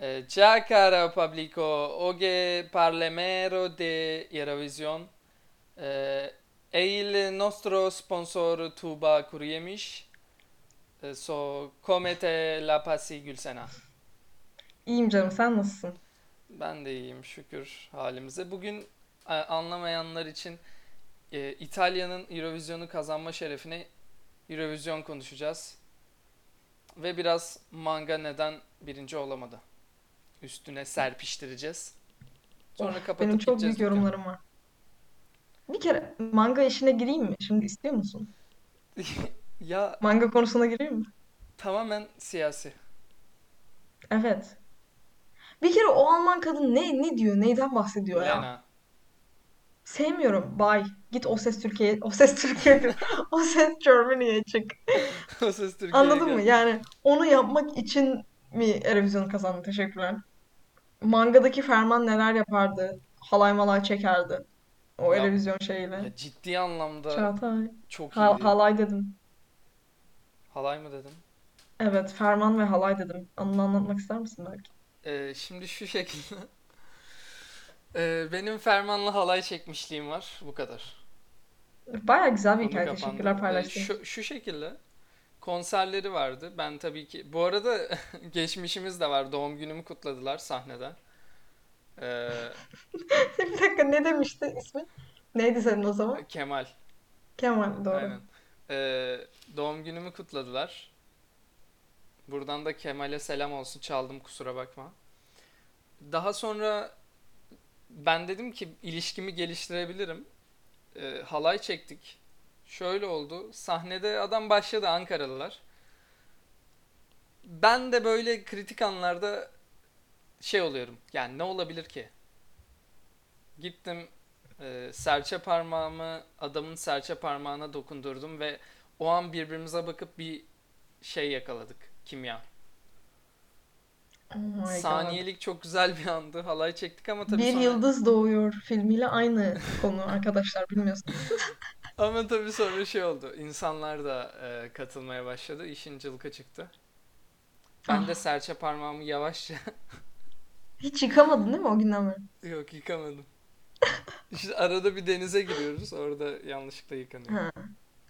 Eh, ciao caro pubblico, oggi parleremo di Eurovision. Eh, e il nostro sponsor Tuba Kuruyemiş. Eh, so, come te la passi Gülsena? İyiyim canım sen nasılsın? Ben de iyiyim şükür halimize. Bugün e, anlamayanlar için e, İtalya'nın Eurovision'u kazanma şerefine Eurovision konuşacağız. Ve biraz manga neden birinci olamadı. Üstüne serpiştireceğiz. Sonra Of, kapatıp benim çok büyük yorumlarım var. Bir kere manga işine gireyim mi? Şimdi istiyor musun? Ya Manga konusuna gireyim mi? tamamen siyasi. Evet. Bir kere o Alman kadın ne ne diyor? Neyden bahsediyor ya? Lena. Sevmiyorum. Bye. Git O Ses Türkiye, O Ses Türkiye. O Ses Germany'ye çık. O ses Türkiye'ye Anladın mı? gel. Yani onu yapmak için mi Eurovision'u kazandı? Teşekkürler. Mangadaki Ferman neler yapardı? Halay malay çekerdi. O Ya, Eurovision şeyiyle. ya ciddi anlamda Çağatay. çok Ha- iyiydi. halay dedim. Halay mı dedim? Evet, Ferman ve halay dedim. Anını anlatmak ister misin belki? Ee, şimdi şu şekilde. Ee, benim Ferman'la halay çekmişliğim var. Bu kadar. Baya güzel bir Konu hikaye. kapandı. Teşekkürler Ee, paylaştığın için. şu, şu şekilde konserleri vardı. Ben tabii ki bu arada geçmişimiz de var. Doğum günümü kutladılar sahnede. Ee, Bir dakika ne demişti ismi? Neydi senin o zaman? Kemal. Kemal doğru. Aynen. Ee, doğum günümü kutladılar. Buradan da Kemal'e selam olsun. Çaldım kusura bakma. Daha sonra ben dedim ki ilişkimi geliştirebilirim. Ee, halay çektik. Şöyle oldu. Sahnede adam başladı Ankaralılar. Ben de böyle kritik anlarda şey oluyorum. Yani ne olabilir ki? Gittim e, serçe parmağımı adamın serçe parmağına dokundurdum ve o an birbirimize bakıp bir şey yakaladık. Kimya. Oh my God. Saniyelik çok güzel bir andı. Halay çektik ama tabii Bir sonra Yıldız Doğuyor filmiyle aynı konu arkadaşlar bilmiyorsunuz. ama tabii sonra şey oldu. İnsanlar da e, katılmaya başladı. İşin cılkı çıktı. Ben de Ah, serçe parmağımı yavaşça hiç yıkamadın değil mi o günden beri? yok yıkamadım. İşte arada bir denize giriyoruz. Orada yanlışlıkla yıkanıyor. Ha,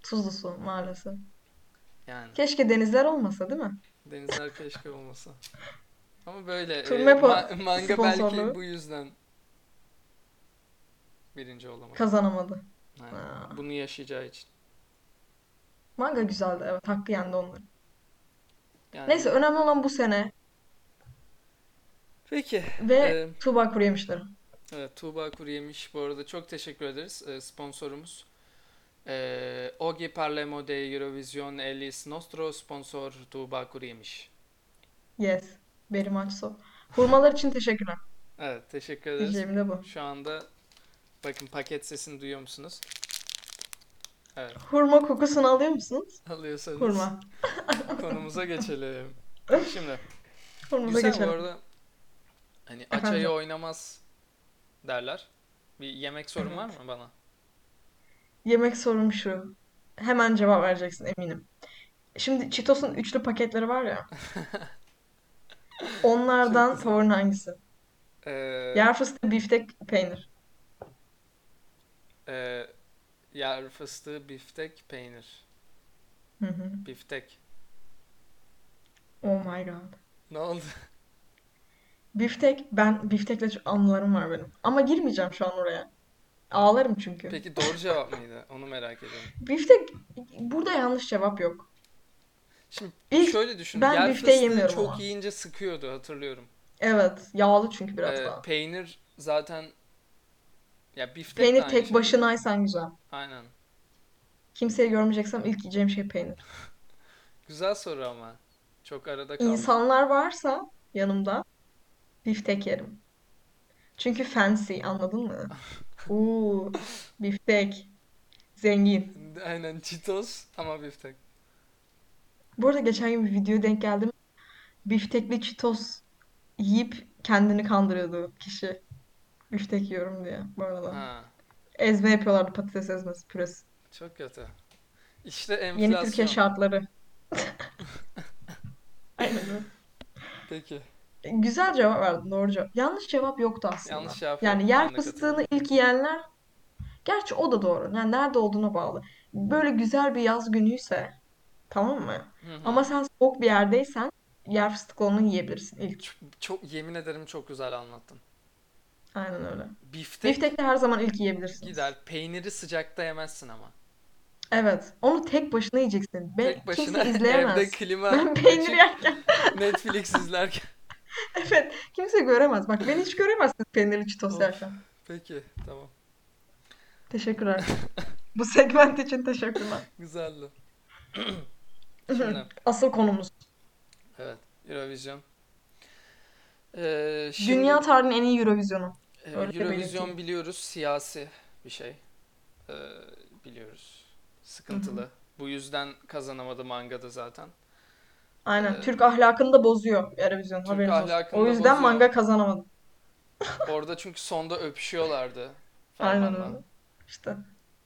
tuzlu su maalesef. Yani Keşke denizler olmasa değil mi? denizler keşke olmasa. Ama böyle e, ma- manga belki bu yüzden birinci olamadı. kazanamadı. Ha. Bunu yaşayacağı için. Manga güzeldi evet hakkı yendi onların. Yani Neyse önemli olan bu sene peki. ve e, Tuğba Kuruyemişleri. evet, Tuğba Kuruyemiş bu arada çok teşekkür ederiz e, sponsorumuz. E, Oggi parliamo di Eurovision e il nostro sponsor Tuğba Kuruyemiş. Yes. Very much so. Hurmalar için teşekkürler. Evet teşekkür ederiz. Diyeceğim de bu. Şu anda bakın paket sesini duyuyor musunuz? Evet Hurma kokusunu alıyor musunuz? alıyorsanız Hurma. konumuza geçelim. Şimdi Hurmuza bu geçelim. arada hani aç ayı oynamaz derler. Bir yemek sorun var mı bana? Yemek sorum şu. Hemen cevap vereceksin eminim. Şimdi Cheetos'un üçlü paketleri var ya. Onlardan güzel. favorin hangisi? Ee, Yer fıstığı, biftek, peynir. E, yer fıstığı, biftek, peynir. Hı hı. Biftek. Oh my God. Ne oldu? Biftek, ben biftekle çok anılarım var benim. Ama girmeyeceğim şu an oraya. Ağlarım çünkü. Peki doğru cevap mıydı? Onu merak ediyorum. Biftek, burada yanlış cevap yok. Şimdi İlk şöyle düşün. ben Yer bifteği fıstığı yemiyorum çok ama. yiyince sıkıyordu hatırlıyorum. Evet, yağlı çünkü biraz Ee, daha. peynir zaten ya biftek de Peynir aynı tek şekilde. başınaysan güzel. Aynen. Kimseyi görmeyeceksem ilk yiyeceğim şey peynir. Güzel soru ama. Çok arada kaldım. İnsanlar varsa yanımda biftek yerim. Çünkü fancy anladın mı? Uuu biftek. Zengin. Aynen Cheetos ama biftek. Bu arada geçen gün bir video denk geldim. Biftekli Cheetos yiyip kendini kandırıyordu kişi. Biftek yiyorum diye bu arada. Ha, Ezme yapıyorlardı patates ezmesi püresi. çok kötü. İşte Yeni Türkiye enflasyon. şartları. Aynen öyle. Peki. Güzel cevap verdin, doğru cevap. Yanlış cevap yoktu aslında. Yanlış cevap. Yani Ben yer de fıstığını katılıyorum. ilk yiyenler, gerçi o da doğru. Yani nerede olduğuna bağlı. Böyle güzel bir yaz günüyse, tamam mı? Hı Ama hı. sen soğuk bir yerdeysen yer fıstıklı yiyebilirsin ilk. Çok, çok yemin ederim çok güzel anlattın. Aynen öyle. Biftek Biftek de her zaman ilk yiyebilirsiniz. gider. Peyniri sıcakta yemezsin ama. Evet. Onu tek başına yiyeceksin. Be Tek başına kimse evde izleyemez. klima Ben peynir yerken Netflix izlerken. evet kimse göremez. Bak beni hiç göremezsiniz peynirli çitos yerken. Peki tamam. Teşekkürler. Bu segment için teşekkürler. Güzeldi. Şimdi Asıl konumuz. evet Eurovision. Ee, şimdi Dünya tarihinin en iyi Eurovision'u. e, Öyle belirteyim. biliyoruz siyasi bir şey. Ee, biliyoruz. Sıkıntılı. Bu yüzden kazanamadı mangada zaten. Aynen. Ee, Türk ahlakını da bozuyor Eurovision. Türk Haberiniz olsun. O yüzden bozuyor. manga kazanamadı. Orada çünkü sonda öpüşüyorlardı Aynen öyle. İşte.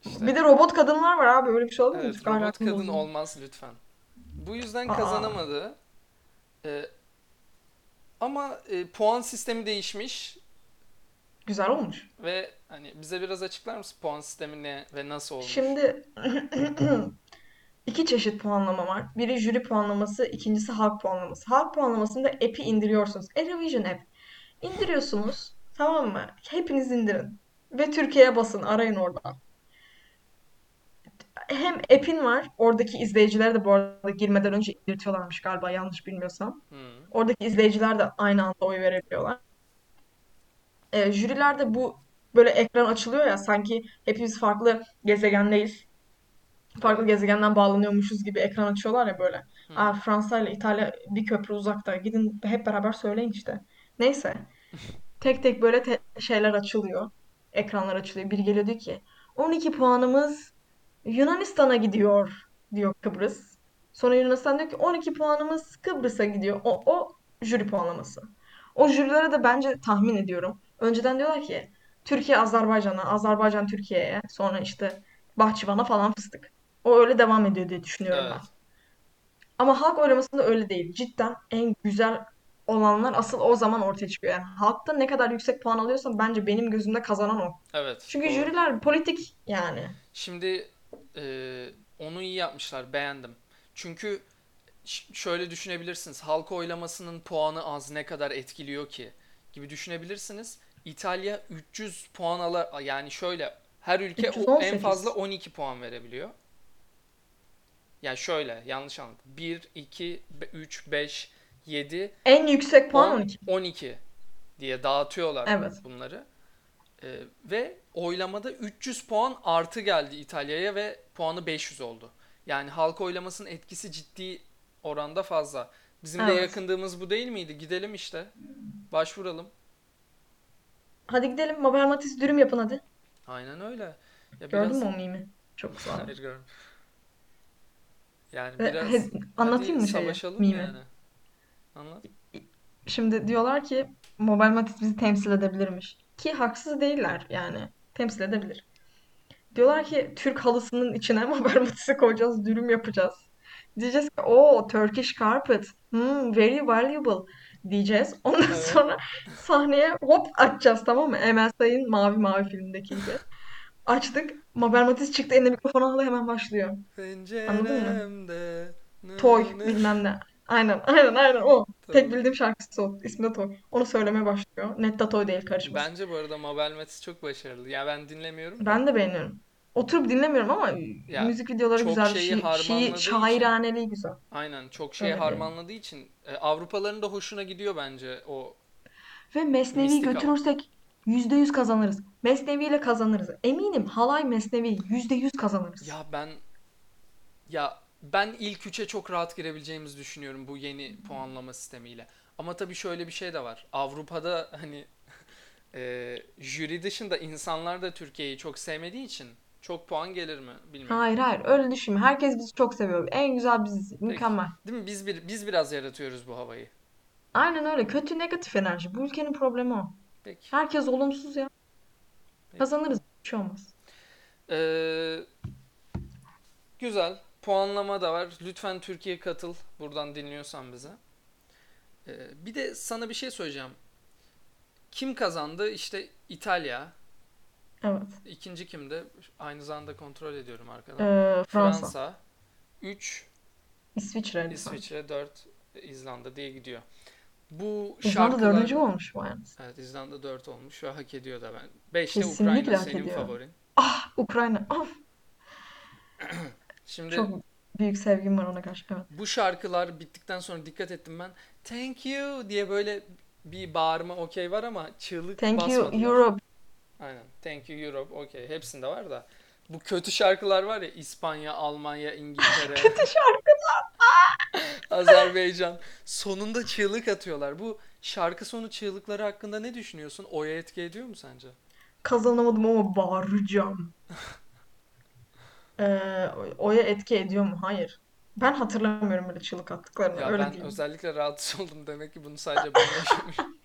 İşte Bir de robot kadınlar var abi. Öyle bir şey olur mu? evet robot kadın bozuyor. olmaz lütfen. Bu yüzden Aa. kazanamadı. Ee, ama e, puan sistemi değişmiş Güzel olmuş. ve hani bize biraz açıklar mısın puan sistemi ne ve nasıl olmuş? Şimdi iki çeşit puanlama var. Biri jüri puanlaması, ikincisi halk puanlaması. Halk puanlamasında app'i indiriyorsunuz. Eurovision app. İndiriyorsunuz. Tamam mı? Hepiniz indirin. Ve Türkiye'ye basın. Arayın oradan. Hem app'in var. Oradaki izleyicileri de bu arada girmeden önce indirtiyorlarmış galiba yanlış bilmiyorsam. Hmm, Oradaki izleyiciler de aynı anda oy verebiliyorlar. Ee, jürilerde bu böyle ekran açılıyor ya sanki hepimiz farklı gezegendeyiz. farklı gezegenden bağlanıyormuşuz gibi ekran açıyorlar ya böyle. Hı Aa. Fransa ile İtalya bir köprü uzakta. Gidin hep beraber söyleyin işte. Neyse. Tek tek böyle te- şeyler açılıyor. Ekranlar açılıyor. Biri geliyor diyor ki 12 puanımız Yunanistan'a gidiyor diyor Kıbrıs. Sonra Yunanistan diyor ki 12 puanımız Kıbrıs'a gidiyor. O, o jüri puanlaması. O jürilere de bence tahmin ediyorum. Önceden diyorlar ki Türkiye Azerbaycan'a, Azerbaycan Türkiye'ye, sonra işte Bahçıvan'a falan fıstık. O öyle devam ediyor diye düşünüyorum ben. Evet. Ama halk oylamasında öyle değil. Cidden en güzel olanlar asıl o zaman ortaya çıkıyor. Yani halkta ne kadar yüksek puan alıyorsan bence benim gözümde kazanan o. Evet, Çünkü doğru. jüriler politik yani. Şimdi e, onu iyi yapmışlar, beğendim. Çünkü şöyle düşünebilirsiniz. Halk oylamasının puanı az ne kadar etkiliyor ki gibi düşünebilirsiniz. İtalya 300 puan ala yani şöyle her ülke o en fazla 318. 12 puan verebiliyor. Yani şöyle yanlış anladım. 1, 2, 3, 5, 7, En yüksek puan 10, 12. 12 diye dağıtıyorlar Evet. bunları. Ee, ve oylamada 300 puan artı geldi İtalya'ya ve puanı 500 oldu. Yani halk oylamasının etkisi ciddi oranda fazla. Bizim de Evet. yakındığımız bu değil miydi? Gidelim işte. Başvuralım. Hadi gidelim Mabel Matiz dürüm yapın hadi. Aynen öyle. Ya Gördün biraz mü o mimi? Çok güzel. Hayır görmedim. Yani biraz he- anlatayım mı şeyi? savaşalım Mimi. yani. Anlat. Şimdi diyorlar ki Mabel Matiz bizi temsil edebilirmiş. Ki haksız değiller yani. Temsil edebilir. Diyorlar ki Türk halısının içine Mabel Matiz'i koyacağız, dürüm yapacağız. Diyeceğiz ki o Turkish carpet, hmm, very valuable diyeceğiz. Ondan Evet. sonra sahneye hop açacağız tamam mı? Emel Sayın Mavi Mavi filmindeki gibi. Açtık. Mabel Matiz çıktı eline mikrofon aldı hemen başlıyor. Anladın mı? Toy bilmem ne. Aynen aynen aynen o. Tek bildiğim şarkısı o. İsmi de Toy. Onu söylemeye başlıyor. Netta Toy değil karışmasın. Bence bu arada Mabel Matiz çok başarılı. Ya ben dinlemiyorum da. Ben de beğeniyorum. Oturup dinlemiyorum ama Ya müzik videoları çok güzel. şeyi Şi şi harmanladığı için şairaneliği güzel. aynen çok şeyi Öyle harmanladığı için e, Avrupaların da hoşuna gidiyor bence o Ve mistik hava. götürürsek %100 kazanırız. Mesnevi ile kazanırız. Eminim halay Mesnevi %100 kazanırız. Ya ben ya ben ilk üçe çok rahat girebileceğimizi düşünüyorum bu yeni puanlama sistemiyle. Ama tabii şöyle bir şey de var. Avrupa'da hani e, jüri dışında insanlar da Türkiye'yi çok sevmediği için çok puan gelir mi bilmiyorum. Hayır hayır öyle düşünme. Herkes bizi çok seviyor. En güzel biziz. Mükemmel. Değil mi? Biz bir, biz biraz yaratıyoruz bu havayı. Aynen öyle. Kötü negatif enerji. Bu ülkenin problemi o. Peki. Herkes olumsuz ya. Peki. Kazanırız. Bir şey olmaz. Ee, güzel. Puanlama da var. Lütfen Türkiye katıl. Buradan dinliyorsan bize. Ee, bir de sana bir şey söyleyeceğim. Kim kazandı? İşte İtalya. Evet. İkinci kimdi? Aynı zamanda kontrol ediyorum arkadan. Ee, Fransa. Fransa. 3 İsviçre. İsviçre, 4 İzlanda diye gidiyor. Bu İzlanda şarkılar... dördüncü olmuş bu yalnız? Evet İzlanda 4 olmuş ve hak ediyor da ben. 5'te Kesinlikle Ukrayna hak senin ediyor. favorin. Ah Ukrayna. Ah, Şimdi çok büyük sevgim var ona karşı. Evet. bu şarkılar bittikten sonra dikkat ettim ben. Thank you diye böyle bir bağırma okey var ama çığlık Thank you basmadılar. Europe. Aynen. Thank you Europe okey. Hepsinde var da. Bu kötü şarkılar var ya İspanya, Almanya, İngiltere, Kötü şarkı. Azerbaycan. Sonunda çığlık atıyorlar. Bu şarkı sonu çığlıkları hakkında ne düşünüyorsun? Oya etki ediyor mu sence? Kazanamadım ama bağıracağım. Ee, oya etki ediyor mu? Hayır. Ben hatırlamıyorum böyle çığlık attıklarını. Ya Öyle ben diyeyim. özellikle rahatsız oldum demek ki bunu sadece ben yaşamışım.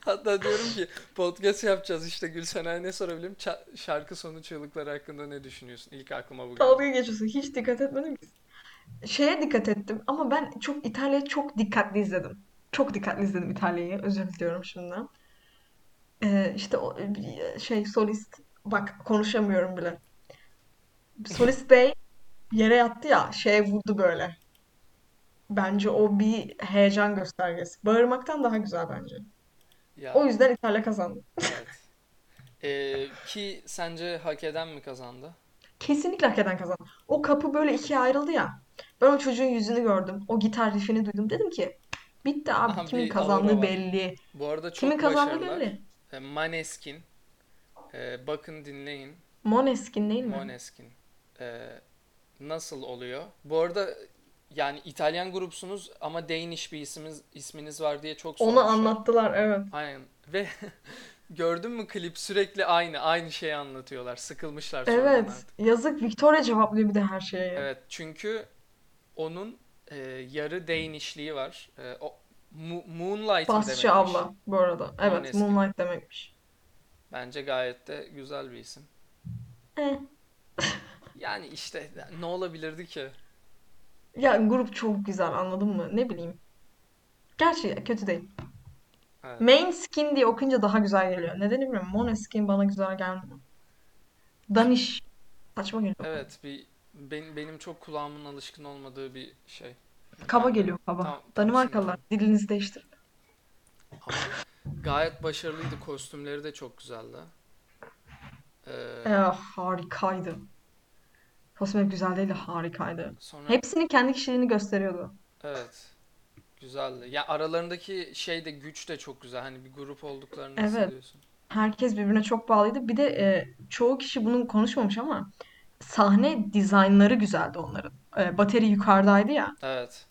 Hatta diyorum ki podcast yapacağız işte Gülsena'ya ne sorabilirim? Ça- şarkı sonu çığlıkları hakkında ne düşünüyorsun? İlk aklıma bu geldi. Dalga geçiyorsun. Hiç dikkat etmedim ki. Şeye dikkat ettim ama ben çok İtalya'yı çok dikkatli izledim. Çok dikkatli izledim İtalya'yı. Özür diliyorum şimdiden. Ee, işte o şey solist bak konuşamıyorum bile. Solist bey yere yattı ya şeye vurdu böyle. Bence o bir heyecan göstergesi. Bağırmaktan daha güzel bence. Ya O yüzden İtalya kazandı. evet. Ee, ki sence hak eden mi kazandı? Kesinlikle hak eden kazandı. O kapı böyle ikiye ayrıldı ya. Ben o çocuğun yüzünü gördüm. O gitar riffini duydum. Dedim ki bitti abi Aha, kimin bir aura kazandığı var. belli. Bu arada Kimin çok kazandığı başarılar. belli. Ee, Maneskin. Ee, bakın dinleyin. Måneskin değil mi? Måneskin. Ee, nasıl oluyor? Bu arada yani İtalyan grupsunuz ama Danish bir isminiz, isminiz var diye çok Onu sormuşlar. anlattılar evet. Aynen. Ve gördün mü klip sürekli aynı aynı şeyi anlatıyorlar. Sıkılmışlar sonradan Evet. artık. Yazık Victoria cevaplıyor bir de her şeye. Evet çünkü onun e, yarı Danish'liği var. E, o Mu- Moonlight Basçı demekmiş? abla bu arada. Evet. Moonlight demekmiş. Bence gayet de güzel bir isim. Eh. Yani işte ne olabilirdi ki? Ya grup çok güzel anladın mı? Ne bileyim. Gerçi kötü değil. Evet. Main Skin diye okuyunca daha güzel geliyor. Nedeni bilmiyorum. Måneskin bana güzel gelmiyor. Danish saçma geliyor. Evet bir benim, benim çok kulağımın alışkın olmadığı bir şey. Kaba geliyor kaba. tam, Danimarkalılar dilinizi değiştirin. Ama gayet başarılıydı. Kostümleri de çok güzeldi. Ee, Ee, harikaydı. Kostüm güzel değil de harikaydı. sonra Hepsinin kendi kişiliğini gösteriyordu. evet güzeldi. Ya aralarındaki şey de güç de çok güzel. Hani bir grup olduklarını Evet. hissediyorsun. Herkes birbirine çok bağlıydı. Bir de e, çoğu kişi bunu konuşmamış ama sahne dizaynları güzeldi onların. E, bateri yukarıdaydı ya. Evet.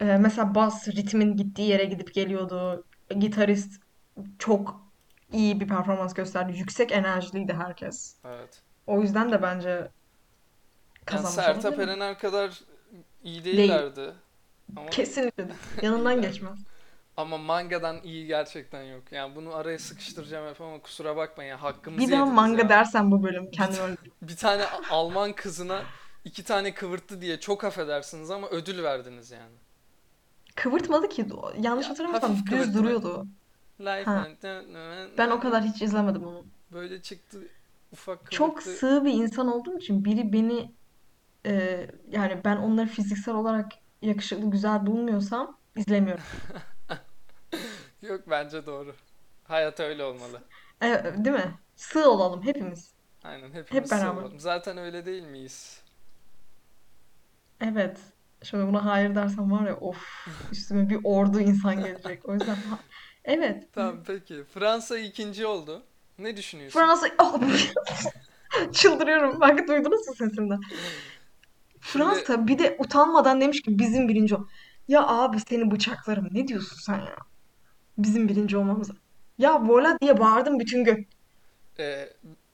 E, mesela bas ritmin gittiği yere gidip geliyordu. Gitarist çok iyi bir performans gösterdi. Yüksek enerjiliydi herkes. Evet. O yüzden de bence Yani kazanmış Sertab olabilir mi? Erener kadar iyi Değil. değillerdi. Ama Kesinlikle. Yanından geçmez. Ama mangadan iyi gerçekten yok. Yani bunu araya sıkıştıracağım hep ama kusura bakmayın ya hakkımızı Bir daha yediniz manga ya. dersen bu bölüm kendimi öyle Bir tane Alman kızına iki tane kıvırttı diye çok affedersiniz ama ödül verdiniz yani. kıvırtmadı ki. Yanlış Ya, hatırlamıyorsam hafif düz kıvırttı duruyordu. Life Ha. and- Ben o kadar hiç izlemedim onu. böyle çıktı ufak Çok kıvırttı. sığ bir insan olduğum için biri beni e, yani ben onları fiziksel olarak yakışıklı güzel bulmuyorsam izlemiyorum. Yok bence doğru. Hayat öyle olmalı. E, değil mi? Sığ olalım hepimiz. Aynen hepimiz Hep beraber. olalım. Zaten öyle değil miyiz? Evet. Şimdi buna hayır dersem var ya of üstüme bir ordu insan gelecek. O yüzden ha- evet. Tamam peki. Fransa ikinci oldu. Ne düşünüyorsun? Fransa oh, çıldırıyorum. Bak duydunuz mu sesimden? Şimdi Fransa bir de utanmadan demiş ki bizim birinci ol. Ya abi seni bıçaklarım. Ne diyorsun sen ya? Bizim birinci olmamıza. Ya vola diye bağırdım bütün gün. e,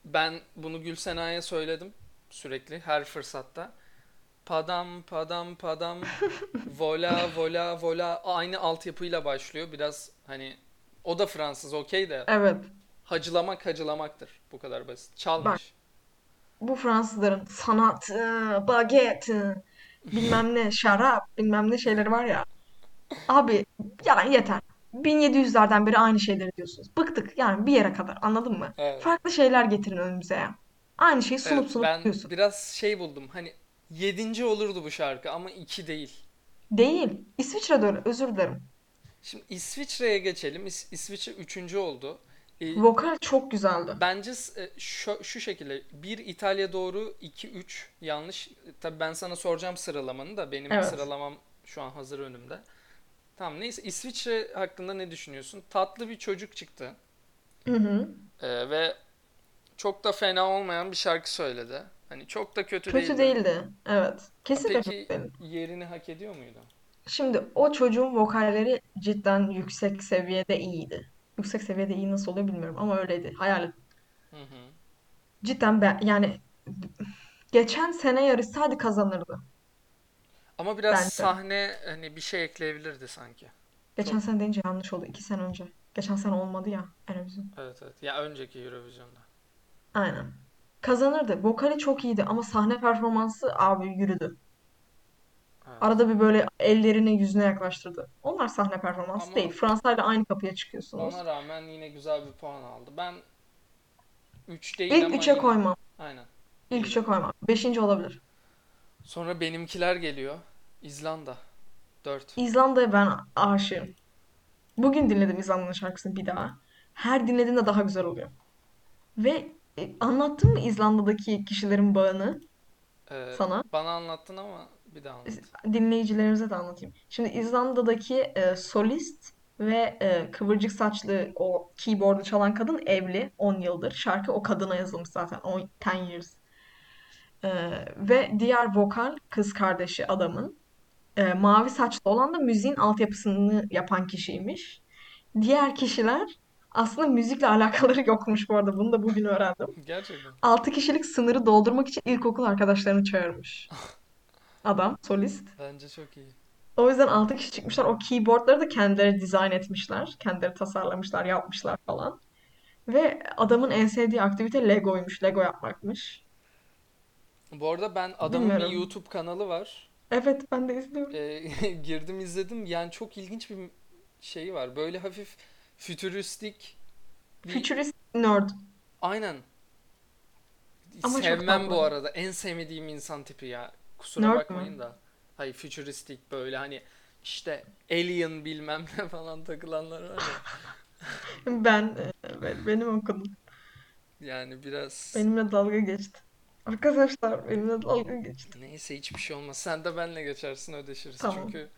ben bunu Gülsena'ya söyledim sürekli her fırsatta. Padam padam padam vola vola vola aynı altyapıyla başlıyor. Biraz hani o da Fransız okey de Evet. hacılamak hacılamaktır. Bu kadar basit. Bak Çalmış. Bu Fransızların sanat, baget, bilmem ne, şarap, bilmem ne şeyleri var ya. Abi yani yeter. 1700'lerden beri aynı şeyleri diyorsunuz. Bıktık yani bir yere kadar anladın mı? Evet. Farklı şeyler getirin önümüze ya. Aynı şeyi Evet, sunup sunup ben duruyorsun. biraz şey buldum. Hani yedinci olurdu bu şarkı ama iki değil. Değil. İsviçre'de öyle özür dilerim. Şimdi İsviçre'ye geçelim. İs- İsviçre üçüncü oldu. Ee, Vokal çok güzeldi. bence e, şu, şu şekilde. Bir İtalya doğru, iki üç yanlış. Tabii ben sana soracağım sıralamanı da benim Evet. sıralamam şu an hazır önümde. Tamam neyse İsviçre hakkında ne düşünüyorsun? Tatlı bir çocuk çıktı. Hı hı. Ee, ve çok da fena olmayan bir şarkı söyledi. Hani çok da kötü Kötü değildi. değildi. Evet. Kesinlikle kötü Peki yerini hak ediyor muydu? Şimdi o çocuğun vokalleri cidden yüksek seviyede iyiydi. Yüksek seviyede iyi nasıl oluyor bilmiyorum ama öyleydi. Hayal et. Hı hı. Cidden ben yani geçen sene yarışsaydı kazanırdı Ama biraz bence. sahne hani bir şey ekleyebilirdi sanki. Geçen Çok sene deyince yanlış oldu. İki sene önce. Geçen sene olmadı ya Eurovision. evet evet. Ya önceki Eurovision'da. Aynen. Kazanırdı. Vokali çok iyiydi ama sahne performansı abi yürüdü. Evet. Arada bir böyle ellerini yüzüne yaklaştırdı. Onlar sahne performansı değil. Ama Fransa ile aynı kapıya çıkıyorsunuz. ona rağmen yine güzel bir puan aldı. Ben 3 değil İlk ama üçe yine koymam. aynen İlk iyiydi. üçe koymam. Beşinci olabilir. Sonra benimkiler geliyor. İzlanda 4. İzlanda'ya ben aşığım. Bugün dinledim İzlanda'nın şarkısını bir daha. Her dinlediğimde daha güzel oluyor. Ve e, anlattım mı İzlanda'daki kişilerin bağını Ee, sana? bana anlattın ama bir daha anlat. Dinleyicilerimize de anlatayım. Şimdi İzlanda'daki e, solist ve e, kıvırcık saçlı o keyboard'u çalan kadın evli 10 yıldır. Şarkı o kadına yazılmış zaten 10 10 years. E, ve diğer vokal kız kardeşi adamın e, mavi saçlı olan da müziğin altyapısını yapan kişiymiş. Diğer kişiler aslında müzikle alakaları yokmuş bu arada. Bunu da bugün öğrendim. Gerçekten. 6 kişilik sınırı doldurmak için ilkokul arkadaşlarını çağırmış. Adam, solist. Bence çok iyi. O yüzden 6 kişi çıkmışlar. O keyboardları da kendileri dizayn etmişler. Kendileri tasarlamışlar, yapmışlar falan. Ve adamın en sevdiği aktivite Lego'ymuş. Lego yapmakmış. Bu arada ben adamın bir Bilmiyorum. YouTube kanalı var. Evet ben de izliyorum. Ee, girdim izledim. Yani çok ilginç bir şeyi var. Böyle hafif fütüristik bir Futurist nerd. aynen Ama çok sevmem bu tatlı. arada. En sevmediğim insan tipi ya. Kusura Nerd mü? bakmayın da. Hayır fütüristik böyle hani işte alien bilmem ne falan takılanlar var ya. Ben, e, evet, benim okudum. Yani biraz Benimle dalga geçti. Arkadaşlar benimle dalga geçti. neyse hiçbir şey olmaz. Sen de benle geçersin ödeşiriz. Tamam. Çünkü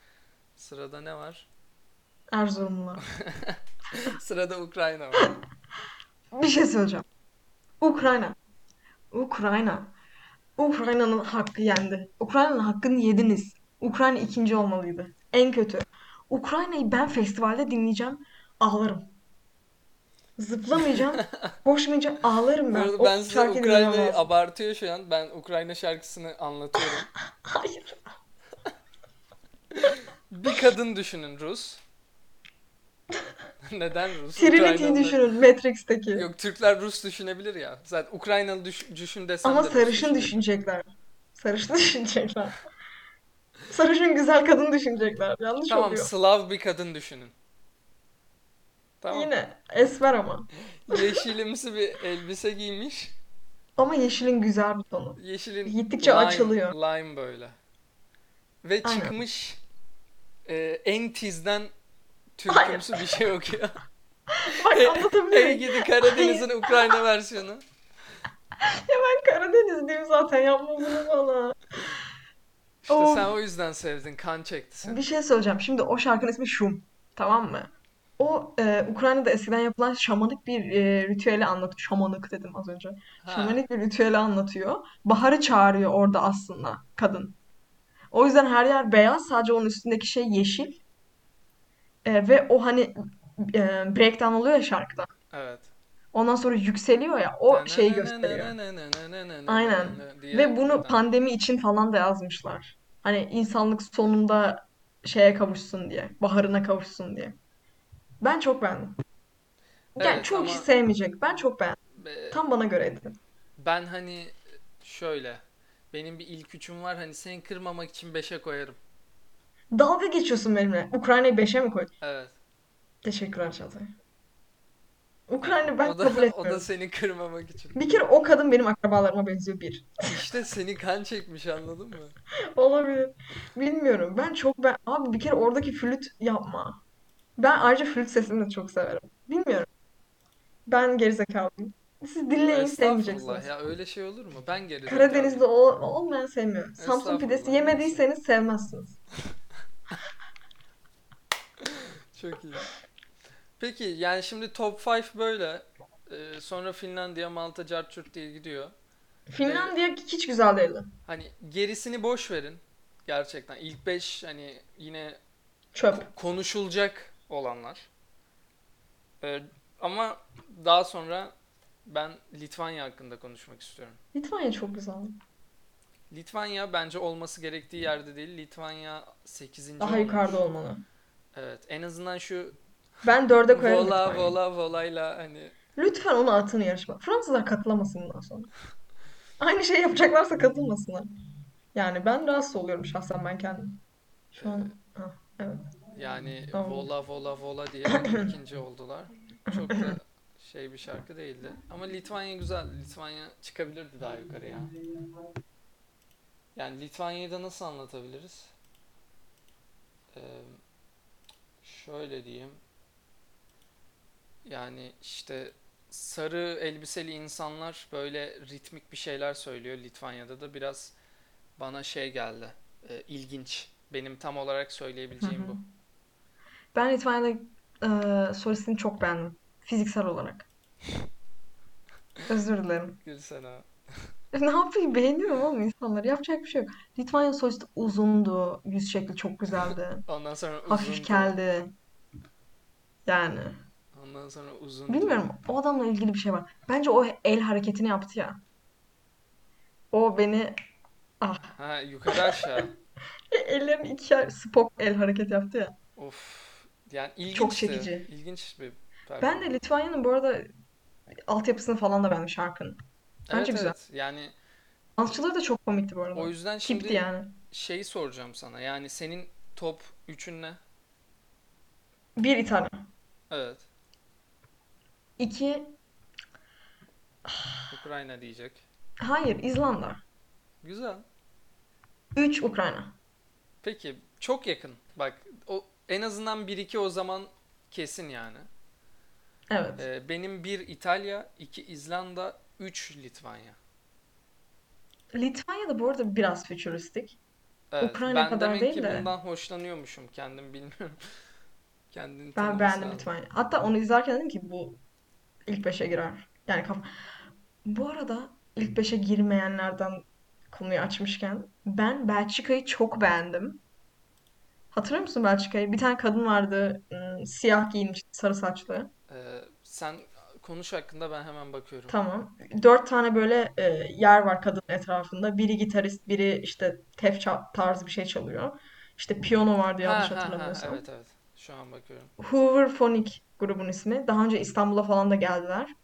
sırada ne var? Erzurumlu. Sırada Ukrayna var. Bir şey söyleyeceğim. Ukrayna. Ukrayna. Ukrayna'nın hakkı yendi. Ukrayna'nın hakkını yediniz. Ukrayna ikinci olmalıydı. En kötü. Ukrayna'yı ben festivalde dinleyeceğim. Ağlarım. Zıplamayacağım. Koşmayacağım. Ağlarım ben. arada O ben size Ukrayna'yı abartıyor şu an. Ben Ukrayna şarkısını anlatıyorum. Hayır. Bir kadın düşünün Rus. Neden Rus? Ukraynalılar. düşünün. Matrix'teki. Yok Türkler Rus düşünebilir ya. Zaten Ukraynalı düş- düşün desem Ama de sarışın düşünecekler. Sarışın düşünecekler. Sarışın güzel kadın düşünecekler. Yanlış Tamam oluyor. Slav bir kadın düşünün. Tamam. Yine esmer ama. Yeşilimsi bir elbise giymiş. Ama yeşilin güzel bir tonu. Yeşilin Gittikçe lime, açılıyor. lime böyle. Ve Aynen. çıkmış e, en tizden. Türkümsü bir şey okuyor. Bak Ey anlatabilirim. gidi. Karadeniz'in Ukrayna versiyonu. Ya ben Karadenizliyim zaten yapma bunu bana. İşte Of. sen o yüzden sevdin. Kan çekti Bir seni. şey söyleyeceğim. Şimdi o şarkının ismi Şum. Tamam mı? O e, Ukrayna'da eskiden yapılan şamanik bir e, ritüeli anlatıyor. Şamanik dedim az önce. Ha. Şamanik bir ritüeli anlatıyor. Baharı çağırıyor orada aslında kadın. O yüzden her yer beyaz. Sadece onun üstündeki şey yeşil. E, ve o hani e, breakdown oluyor ya şarkıda. Evet. Ondan sonra yükseliyor ya o şeyi gösteriyor. Aynen. Ve bunu pandemi için falan da yazmışlar. Hani insanlık sonunda şeye kavuşsun diye. Baharına kavuşsun diye. Ben çok beğendim. Yani Evet çoğu kişi sevmeyecek. Ben çok beğendim. be- Tam bana göreydi. ben hani şöyle benim bir ilk üçüm var hani seni kırmamak için beşe koyarım. Dalga geçiyorsun benimle. Ukrayna'yı 5'e mi koy? Evet. Teşekkürler Çağatay. Ukrayna ben o da kabul o da etmiyorum. seni kırmamak için. Bir kere o kadın benim akrabalarıma benziyor bir. İşte seni kan çekmiş anladın mı? Olabilir. Bilmiyorum. Ben çok ben abi bir kere oradaki flüt yapma. Ben ayrıca flüt sesini de çok severim. Bilmiyorum. Ben gerizekalıyım. Siz dinleyin Estağfurullah sevmeyeceksiniz. ya öyle şey olur mu? Ben Karadeniz'de gerizekalıyım. o olmayan sevmiyor. Samsun pidesi yemediyseniz sevmezsiniz. Çok iyi. Peki yani şimdi top 5 böyle. Ee, sonra Finlandiya, Malta, Carçurt diye gidiyor. Finlandiya hiç güzel değildi. Hani gerisini boş verin. Gerçekten ilk 5 hani yine Çöp. konuşulacak olanlar. Ee, ama daha sonra ben Litvanya hakkında konuşmak istiyorum. Litvanya çok güzel. Litvanya bence olması gerektiği yerde değil. Litvanya 8. Daha olmuş. yukarıda olmalı. Evet, en azından şu Ben dörde koyarım vola Litvanya'yı. vola volayla hani Lütfen onu atın yarışma. Fransızlar katılamasın bundan sonra. Aynı şey yapacaklarsa katılmasınlar. Yani ben rahatsız oluyorum şahsen ben kendim. Şu an ah, evet. yani Tamam. vola vola vola diye ikinci oldular. Çok da şey bir şarkı değildi. Ama Litvanya güzel. Litvanya çıkabilirdi daha yukarıya. Yani Litvanya'yı da nasıl anlatabiliriz? Ee, şöyle diyeyim. Yani işte sarı elbiseli insanlar böyle ritmik bir şeyler söylüyor Litvanya'da da biraz bana şey geldi. e, ilginç. Benim tam olarak söyleyebileceğim Hı hı. bu. Ben Litvanya'da e, solistini çok beğendim. Fiziksel olarak. Özür dilerim. Gülsene. Ne yapayım beğeniyorum oğlum insanları. Yapacak bir şey yok. Litvanya solisti uzundu. Yüz şekli çok güzeldi. Ondan sonra Hafif uzundu. keldi. Yani. Ondan sonra uzundu. Bilmiyorum. O adamla ilgili bir şey var. Bence o el hareketini yaptı ya. O beni ah. Ha yukarı aşağı. Ellerin iki yer Spock el hareketi yaptı ya. Of. Yani Çok ilginçti. çekici. İlginç bir Ben de. Litvanya'nın bu arada altyapısını falan da beğendim şarkının. Bence Evet güzel. evet. Yani Dansçıları da çok komikti bu o arada. yüzden Tipti şimdi yani. şeyi soracağım sana. Yani senin top 3'ün ne? Bir İtalya. Evet. İki, Ukrayna diyecek. hayır İzlanda. Güzel. Üç Ukrayna. Peki çok yakın. Bak o en azından 1-2 o zaman kesin yani. Evet. Ee, benim 1 İtalya, 2 İzlanda, 3 Litvanya. Litvanya da bu arada biraz fütüristik. Evet, Ukrayna ben kadar demek değil ki de. bundan hoşlanıyormuşum. Kendim bilmiyorum. Kendini Ben beğendim. Litvanya. Hatta onu izlerken dedim ki bu ilk beşe girer. Yani kaf... Bu arada ilk beşe girmeyenlerden konuyu açmışken ben Belçika'yı çok beğendim. Hatırlıyor musun Belçika'yı? Bir tane kadın vardı, ım, siyah giyinmiş, sarı saçlı. Ee, sen konuş hakkında ben hemen bakıyorum. Tamam. Dört tane böyle e, yer var kadının etrafında. Biri gitarist, biri işte tef tarzı bir şey çalıyor. İşte piyano vardı Ha yanlış ha ha hatırlamıyorsam. evet evet. Şu an bakıyorum. Hoover Phonic grubun ismi. Daha önce İstanbul'a falan da geldiler.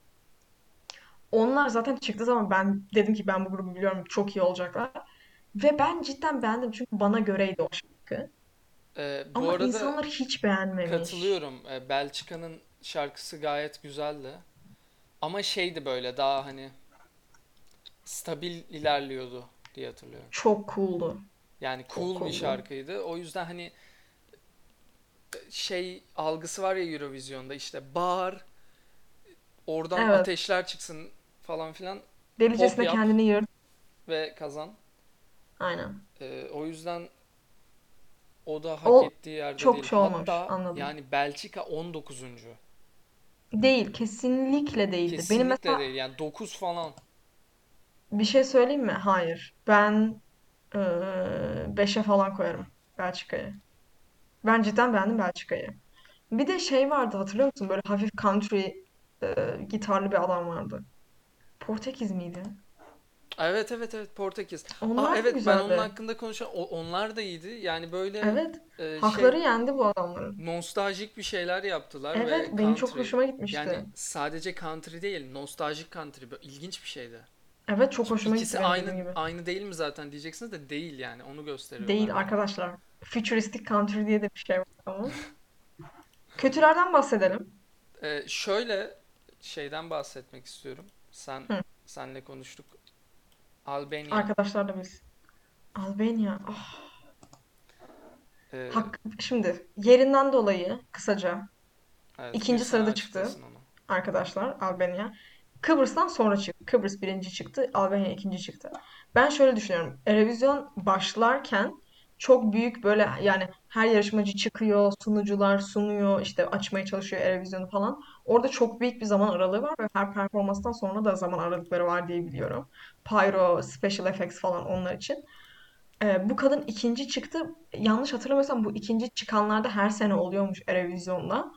Onlar zaten çıktığı zaman ben dedim ki ben bu grubu biliyorum çok iyi olacaklar. Ve ben cidden beğendim çünkü bana göreydi o şarkı. Ee, bu Ama arada insanlar hiç beğenmemiş. katılıyorum. Ee, Belçika'nın şarkısı gayet güzeldi. Ama şeydi böyle daha hani stabil ilerliyordu diye hatırlıyorum. Çok cool'du. Yani Çok cool bir cool'du. şarkıydı. O yüzden hani şey algısı var ya Eurovision'da işte bağır, oradan Evet. ateşler çıksın falan filan pop Delicesine yap kendini yırt. ve kazan. Aynen. Ee, o yüzden o da hak O ettiği yerde çok değil. şey olmamış. Hatta Anladım. yani Belçika 19. Değil. Kesinlikle değildi. Benim Kesinlikle mesela değil. Yani 9 falan. bir şey söyleyeyim mi? Hayır. Ben 5'e falan koyarım Belçika'yı. Ben cidden beğendim Belçika'yı. Bir de şey vardı hatırlıyor musun? Böyle hafif country e, gitarlı bir adam vardı. Portekiz miydi? Evet evet evet Portekiz. Aa Onlar da evet ben onun güzeldi. hakkında konuşan o- onlar da iyiydi. Yani böyle Evet. e, Hakları şey yendi bu adamların. nostaljik bir şeyler yaptılar Evet, ve benim çok country. hoşuma Yani gitmişti. sadece country değil, nostaljik country. Böyle ilginç bir şeydi. Evet, çok hoşuma gitti ikisi benim aynı gibi. aynı değil mi zaten diyeceksiniz de değil yani onu gösteriyorlar Değil bana. arkadaşlar. Futuristic Country diye de bir şey var ama. Kötülerden bahsedelim. Ee, şöyle şeyden bahsetmek istiyorum. Sen Hı, senle konuştuk. Albania. arkadaşlarla biz. Albanya. Ah, Ee, hak, şimdi yerinden dolayı kısaca evet ikinci sırada çıktı. onu. arkadaşlar Albanya. Kıbrıs'tan sonra çıktı. Kıbrıs birinci çıktı. Albanya ikinci çıktı. Ben şöyle düşünüyorum. Erevizyon başlarken çok büyük böyle yani her yarışmacı çıkıyor, sunucular sunuyor, işte açmaya çalışıyor Erevizyonu falan. Orada çok büyük bir zaman aralığı var ve her performanstan sonra da zaman aralıkları var diye biliyorum. Pyro, special effects falan onlar için. Ee, bu kadın ikinci çıktı. Yanlış hatırlamıyorsam bu ikinci çıkanlarda her sene oluyormuş Erevizyon'da.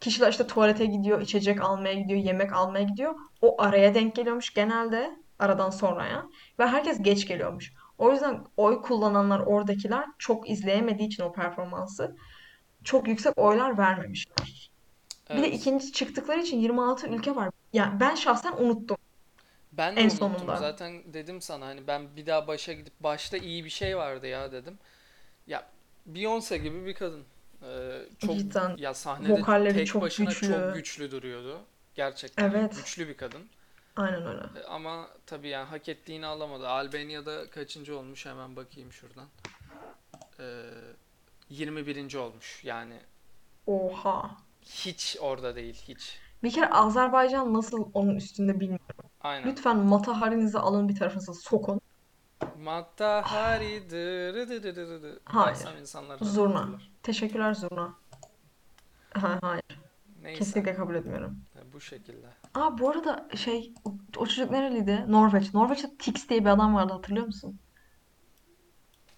Kişiler işte tuvalete gidiyor, içecek almaya gidiyor, yemek almaya gidiyor. O araya denk geliyormuş genelde aradan sonraya. Ve herkes geç geliyormuş. O yüzden oy kullananlar oradakiler çok izleyemediği için o performansı çok yüksek oylar vermemişler. Bir de Evet. ikinci çıktıkları için 26 ülke var. Yani ben şahsen unuttum Ben de en unuttum. sonunda. Zaten dedim sana hani ben bir daha başa gidip başta iyi bir şey vardı ya dedim. Ya Beyoncé gibi bir kadın. Ee, çok Cidden ya sahnede vokalleri tek çok başına çok güçlü. güçlü duruyordu. Gerçekten Evet, güçlü bir kadın. Aynen öyle. E, Ama tabii yani hak ettiğini alamadı. Albanya'da kaçıncı olmuş hemen bakayım şuradan. Ee, 21. olmuş. Yani Oha. hiç orada değil hiç. Bir kere Azerbaycan nasıl onun üstünde bilmiyorum. Aynen. Lütfen Mata Hariniz'i alın bir tarafınıza sokun. Matta Hari dırı dı dı dı dı dı Hayır. insanlar Zurna. hatırlar. Teşekkürler Zurna. Ha, hayır. Neyse. Kesinlikle kabul etmiyorum. Bu şekilde. Aa bu arada şey o, o çocuk nereliydi? Norveç. Norveç'te Tix diye bir adam vardı hatırlıyor musun?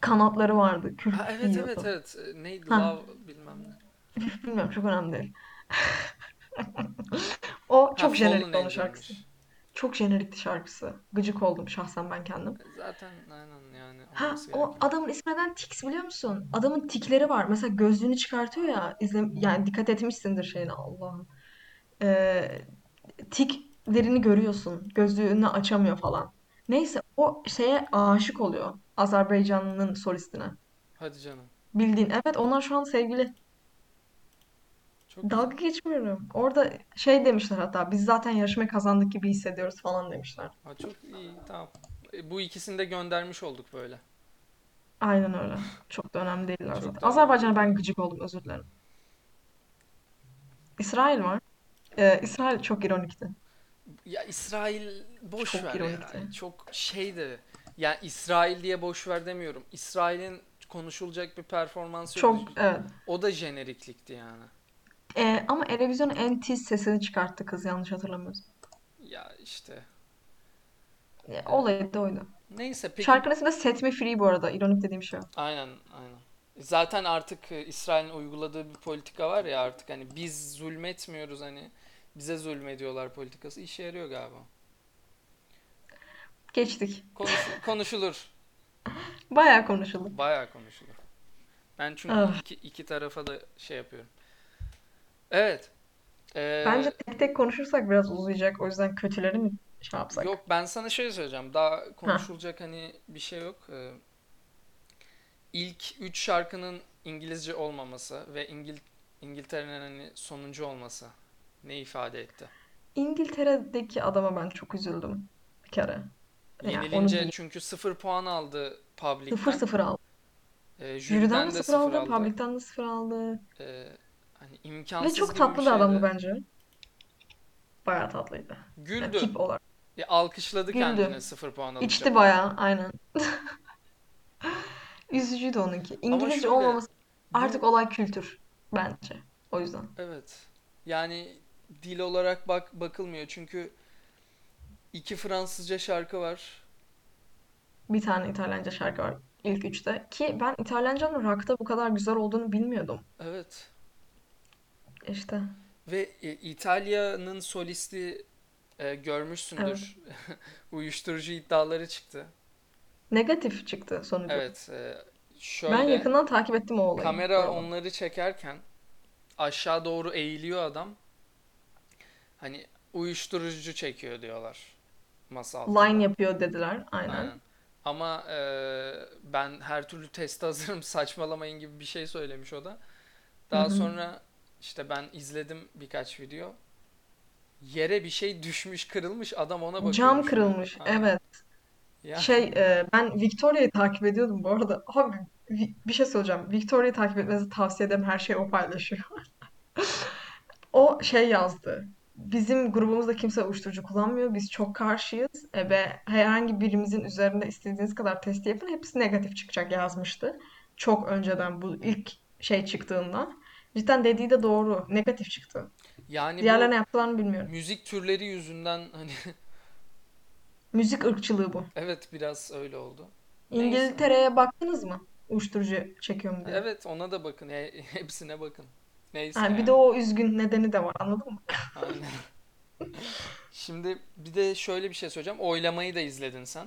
Kanatları vardı. Ha Kürk evet evet giyiyordu. evet. E, Neydi? Ha, Love bilmem ne. bilmiyorum çok önemli değil. O Ha çok Fallen jenerikti onun şarkısı. Çok jenerikti şarkısı. Gıcık oldum şahsen ben kendim. Zaten aynen yani Ha olması o gereken. adamın ismi neden Tix biliyor musun? Adamın tikleri var. Mesela gözlüğünü çıkartıyor ya. İzle, yani dikkat etmişsindir şeyine Allah'ım. Ee, tiklerini görüyorsun. Gözlüğünü açamıyor falan. Neyse o şeye aşık oluyor. Azerbaycanlı'nın solistine. Hadi canım. Bildiğin. Evet onlar şu an sevgili. Çok. Dalga geçmiyorum. Orada şey demişler hatta biz zaten yarışmayı kazandık gibi hissediyoruz falan demişler. Ha, çok iyi tamam. E, bu ikisini de göndermiş olduk böyle. Aynen öyle. Çok da önemli değiller Çok zaten. da Azerbaycan'a ben gıcık oldum özür dilerim. İsrail var. Ee, İsrail çok ironikti. Ya İsrail boş Çok ver ironikti. Çok şeydi. Ya İsrail diye boş ver demiyorum. İsrail'in konuşulacak bir performansı. Çok evet. O da jeneriklikti yani. Ee, ama Eurovision'un en tiz sesini çıkarttı kız yanlış hatırlamıyorsam. Ya işte. Ya, e, olayı da oydu. neyse peki Şarkının ismi de Set Me Free bu arada. İronik dediğim şey aynen aynen. Zaten artık e, İsrail'in uyguladığı bir politika var ya artık hani biz zulmetmiyoruz hani bize zulmediyorlar politikası işe yarıyor galiba. Geçtik. Konuş, konuşulur. Bayağı konuşuldu. Bayağı konuşulur. Ben çünkü Ah. iki, iki tarafa da şey yapıyorum. Evet. Bence Ee, tek tek konuşursak biraz uzayacak. O yüzden kötüleri mi şey yapsak? yok ben sana şey söyleyeceğim. Daha Ha. konuşulacak hani bir şey yok. Ee, ilk üç şarkının İngilizce olmaması ve İngil İngiltere'nin hani sonuncu olması ne ifade etti? İngiltere'deki adama ben çok üzüldüm. Bir kere. Yani onu Yenilince diyeyim. çünkü sıfır puan aldı public'ten. sıfır aldı. Ee, Jüriden de de sıfır sıfır aldı. aldı. Public'ten de sıfır aldı. Ee, hani Ve imkansız çok gibi bir tatlı bir adamdı bence. Bayağı tatlıydı. Yani Güldü. tip olarak. Ya alkışladı kendini Güldü. sıfır puan alınca İçti bayağı. Aynen. Üzücüydü onunki. İngilizce şöyle olmaması artık bu olay kültür bence. O yüzden. evet yani dil olarak bak bakılmıyor çünkü iki Fransızca şarkı var. Bir tane İtalyanca şarkı var ilk üçte. Ki ben İtalyancanın rock'ta bu kadar güzel olduğunu bilmiyordum. Evet. İşte. Ve e, İtalya'nın solisti e, Evet. görmüşsündür. Uyuşturucu iddiaları çıktı. Negatif çıktı sonucu. Evet, e, Ben şöyle yakından takip ettim o olayı kamera onları çekerken aşağı doğru eğiliyor adam. Hani uyuşturucu çekiyor diyorlar masa Line altında. yapıyor dediler. Aynen. Aynen. Ama e, ben her türlü teste hazırım saçmalamayın gibi bir şey söylemiş o da. Daha hı. sonra işte ben izledim birkaç video. Yere bir şey düşmüş, kırılmış. Adam ona Cam bakıyormuş falan. kırılmış. Aynen. Evet. Ya Şey e, ben Victoria'yı takip ediyordum bu arada. Abi bir şey söyleyeceğim. Victoria'yı takip etmenizi tavsiye ederim. Her şeyi o paylaşıyor. O şey yazdı. Bizim grubumuzda kimse uyuşturucu kullanmıyor. Biz çok karşıyız. E, ve herhangi birimizin üzerinde istediğiniz kadar test yapın. Hepsi negatif çıkacak yazmıştı. Çok önceden bu ilk şey çıktığında. Cidden dediği de doğru. Negatif çıktı. yani Diğerlerine yaptılarını bilmiyorum. müzik türleri yüzünden hani Müzik ırkçılığı bu. evet biraz öyle oldu. İngiltere'ye baktınız mı? Uyuşturucu çekiyor mu diye. Evet ona da bakın. he- Hepsine bakın. Neyse Yani bir de o üzgün nedeni de var anladın mı? Aynen. Şimdi bir de şöyle bir şey söyleyeceğim. Oylamayı da izledin sen.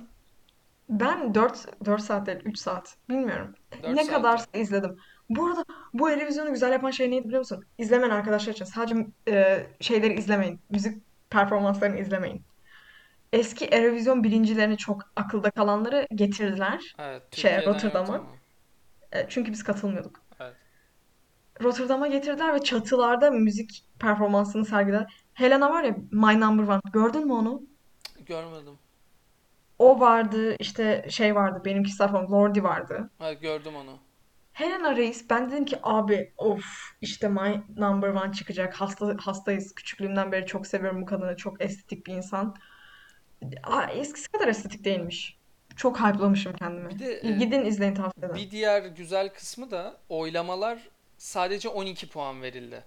Ben 4 4 saat değil 3 saat bilmiyorum. 4 Ne kadarsa izledim. Bu arada bu Eurovision'u güzel yapan şey neydi biliyor musun? İzlemeyen arkadaşlar için sadece e, şeyleri izlemeyin. Müzik performanslarını izlemeyin. Eski Eurovision birincilerini çok akılda kalanları getirdiler Evet, şeye Rotterdam'a. ama. E, çünkü biz katılmıyorduk. Rotterdam'a getirdiler ve çatılarda müzik performansını sergilediler. Helena var ya My Number One. Gördün mü onu? Görmedim. O vardı, işte şey vardı, benimki Safon, Lordi vardı. Evet, gördüm onu. Helena Reis, ben dedim ki abi of işte My Number One çıkacak. Hasta, hastayız. Küçüklüğümden beri çok seviyorum bu kadını. Çok estetik bir insan. Aa, eskisi kadar estetik değilmiş. Çok hype'lamışım Bir kendimi. de İyi, e, Gidin izleyin tavsiye ederim. bir diğer güzel kısmı da oylamalar sadece 12 puan verildi.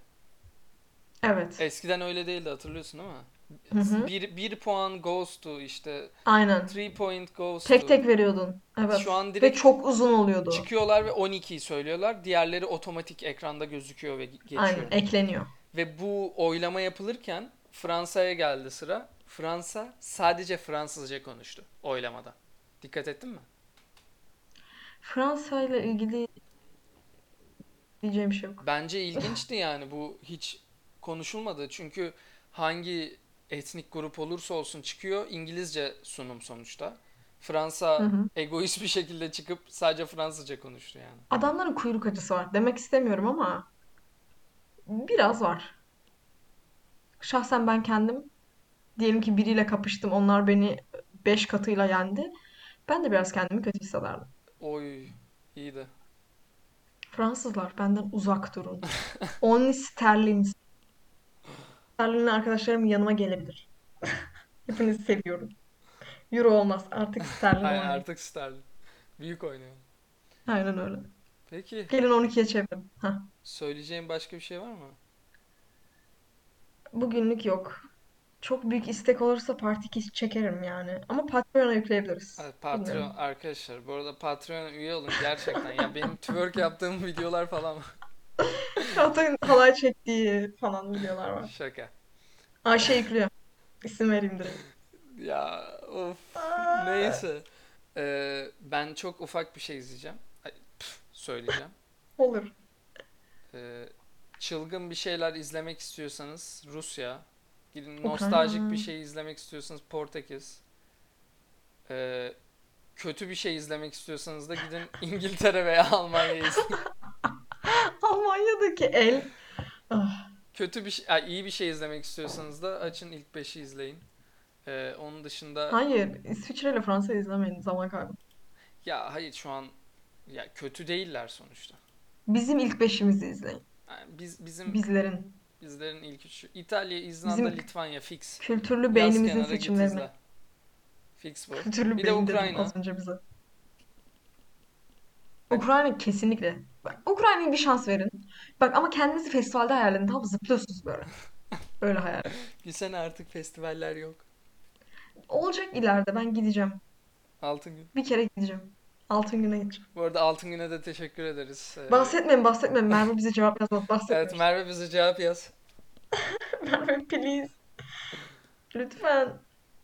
Evet. Eskiden öyle değildi hatırlıyorsun değil mi? Hı hı. Bir, bir puan goes to işte Aynen. 3 point goes Tek to. tek veriyordun. Evet. Şu an Ve direkt çok uzun oluyordu. çıkıyorlar ve 12'yi söylüyorlar. Diğerleri otomatik ekranda gözüküyor ve Aynen, geçiyor. ekleniyor. Ve bu oylama yapılırken Fransa'ya geldi sıra. Fransa sadece Fransızca konuştu oylamada. Dikkat ettin mi? Fransa ile ilgili diyeceğim bir şey yok. Bence ilginçti yani bu hiç konuşulmadı. Çünkü hangi etnik grup olursa olsun çıkıyor İngilizce sunum sonuçta. Hı Fransa hı. egoist bir şekilde çıkıp sadece Fransızca konuştu yani. Adamların kuyruk acısı var. Demek istemiyorum ama biraz var. Şahsen ben kendim diyelim ki biriyle kapıştım. Onlar beni 5 katıyla yendi. Ben de biraz kendimi kötü hissederdim. Oy iyiydi. Fransızlar benden uzak durun. Only sterlin. Sterlinli arkadaşlarım yanıma gelebilir. Hepinizi seviyorum. Euro olmaz. Artık sterlin oynayın. artık Sterling. Büyük oynuyor. Aynen öyle. Peki Gelin 12'ye çevirin. Hah. söyleyeceğin başka bir şey var mı? Bugünlük yok. Çok büyük istek olursa Part 2 çekerim yani. Ama Patreon'a yükleyebiliriz. Evet, Patreon Bilmiyorum. arkadaşlar bu arada Patreon'a üye olun gerçekten ya benim twerk yaptığım videolar falan var. Çağatay'ın halay çektiği falan videolar var. Şaka. Ayşe yüklüyor. İsim vereyim direkt. Ya of Aa, neyse. Ee, ben çok ufak bir şey izleyeceğim. Ay, püf, söyleyeceğim. Olur. Ee, çılgın bir şeyler izlemek istiyorsanız Rusya. Gidin nostaljik bir şey izlemek istiyorsanız Portekiz. Ee, kötü bir şey izlemek istiyorsanız da gidin İngiltere veya Almanya'yı izleyin. Almanya'daki el. Ah, Kötü bir şey, ay, iyi bir şey izlemek istiyorsanız da açın ilk beşi izleyin. Ee, onun dışında hayır. İsviçre ile Fransa izlemeyin. Zaman kaybı. ya hayır şu an ya kötü değiller sonuçta. Bizim ilk beşimizi izleyin. Yani biz bizim Bizlerin. Bizlerin ilk üçü İtalya, İzlanda, Bizim Litvanya fix. kültürlü beynimizin izle. Fix bu. Kültürlü Bir de Ukrayna. az önce bize. Ukrayna kesinlikle. Bak, Ukrayna'ya bir şans verin. Bak ama kendinizi festivalde hayal edin. Tamam? Zıplıyorsunuz böyle. Öyle hayal edin. Bir sene artık festivaller yok. Olacak ileride. Ben gideceğim. Altın gün. Bir kere gideceğim. Altın güne gideceğim. Bu arada Altın Gün'e de teşekkür ederiz. Ee, Bahsetmeyin bahsetmeyin. Merve bize cevap yazmadı. evet Bahsetmiyoruz. Merve bize cevap yaz. Merve please. Lütfen.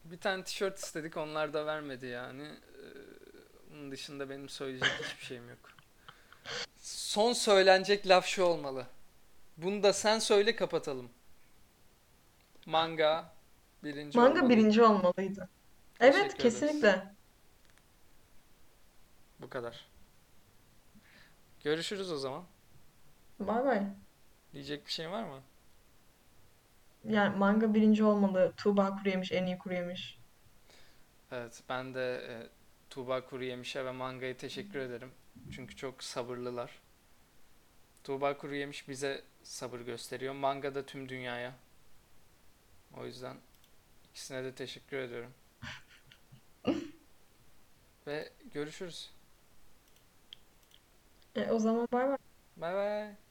Bir tane tişört istedik onlar da vermedi yani. Ee, Onun dışında benim söyleyecek hiçbir şeyim yok. Son söylenecek laf şu olmalı. Bunu da sen söyle kapatalım. Manga birinci Manga olmalı. birinci olmalıydı. Evet Teşekkür ederiz. kesinlikle. Bu kadar. Görüşürüz o zaman. Bay bay. Diyecek bir şey var mı? Yani manga birinci olmalı. Tuğba kuru yemiş en iyi kuru yemiş. Evet, ben de e, Tuğba Kuruyemiş'e ve mangaya teşekkür ederim. Çünkü çok sabırlılar. Tuğba Kuruyemiş bize sabır gösteriyor. Manga da tüm dünyaya. O yüzden ikisine de teşekkür ediyorum. Ve görüşürüz. E, o zaman bay bay. Bay bay.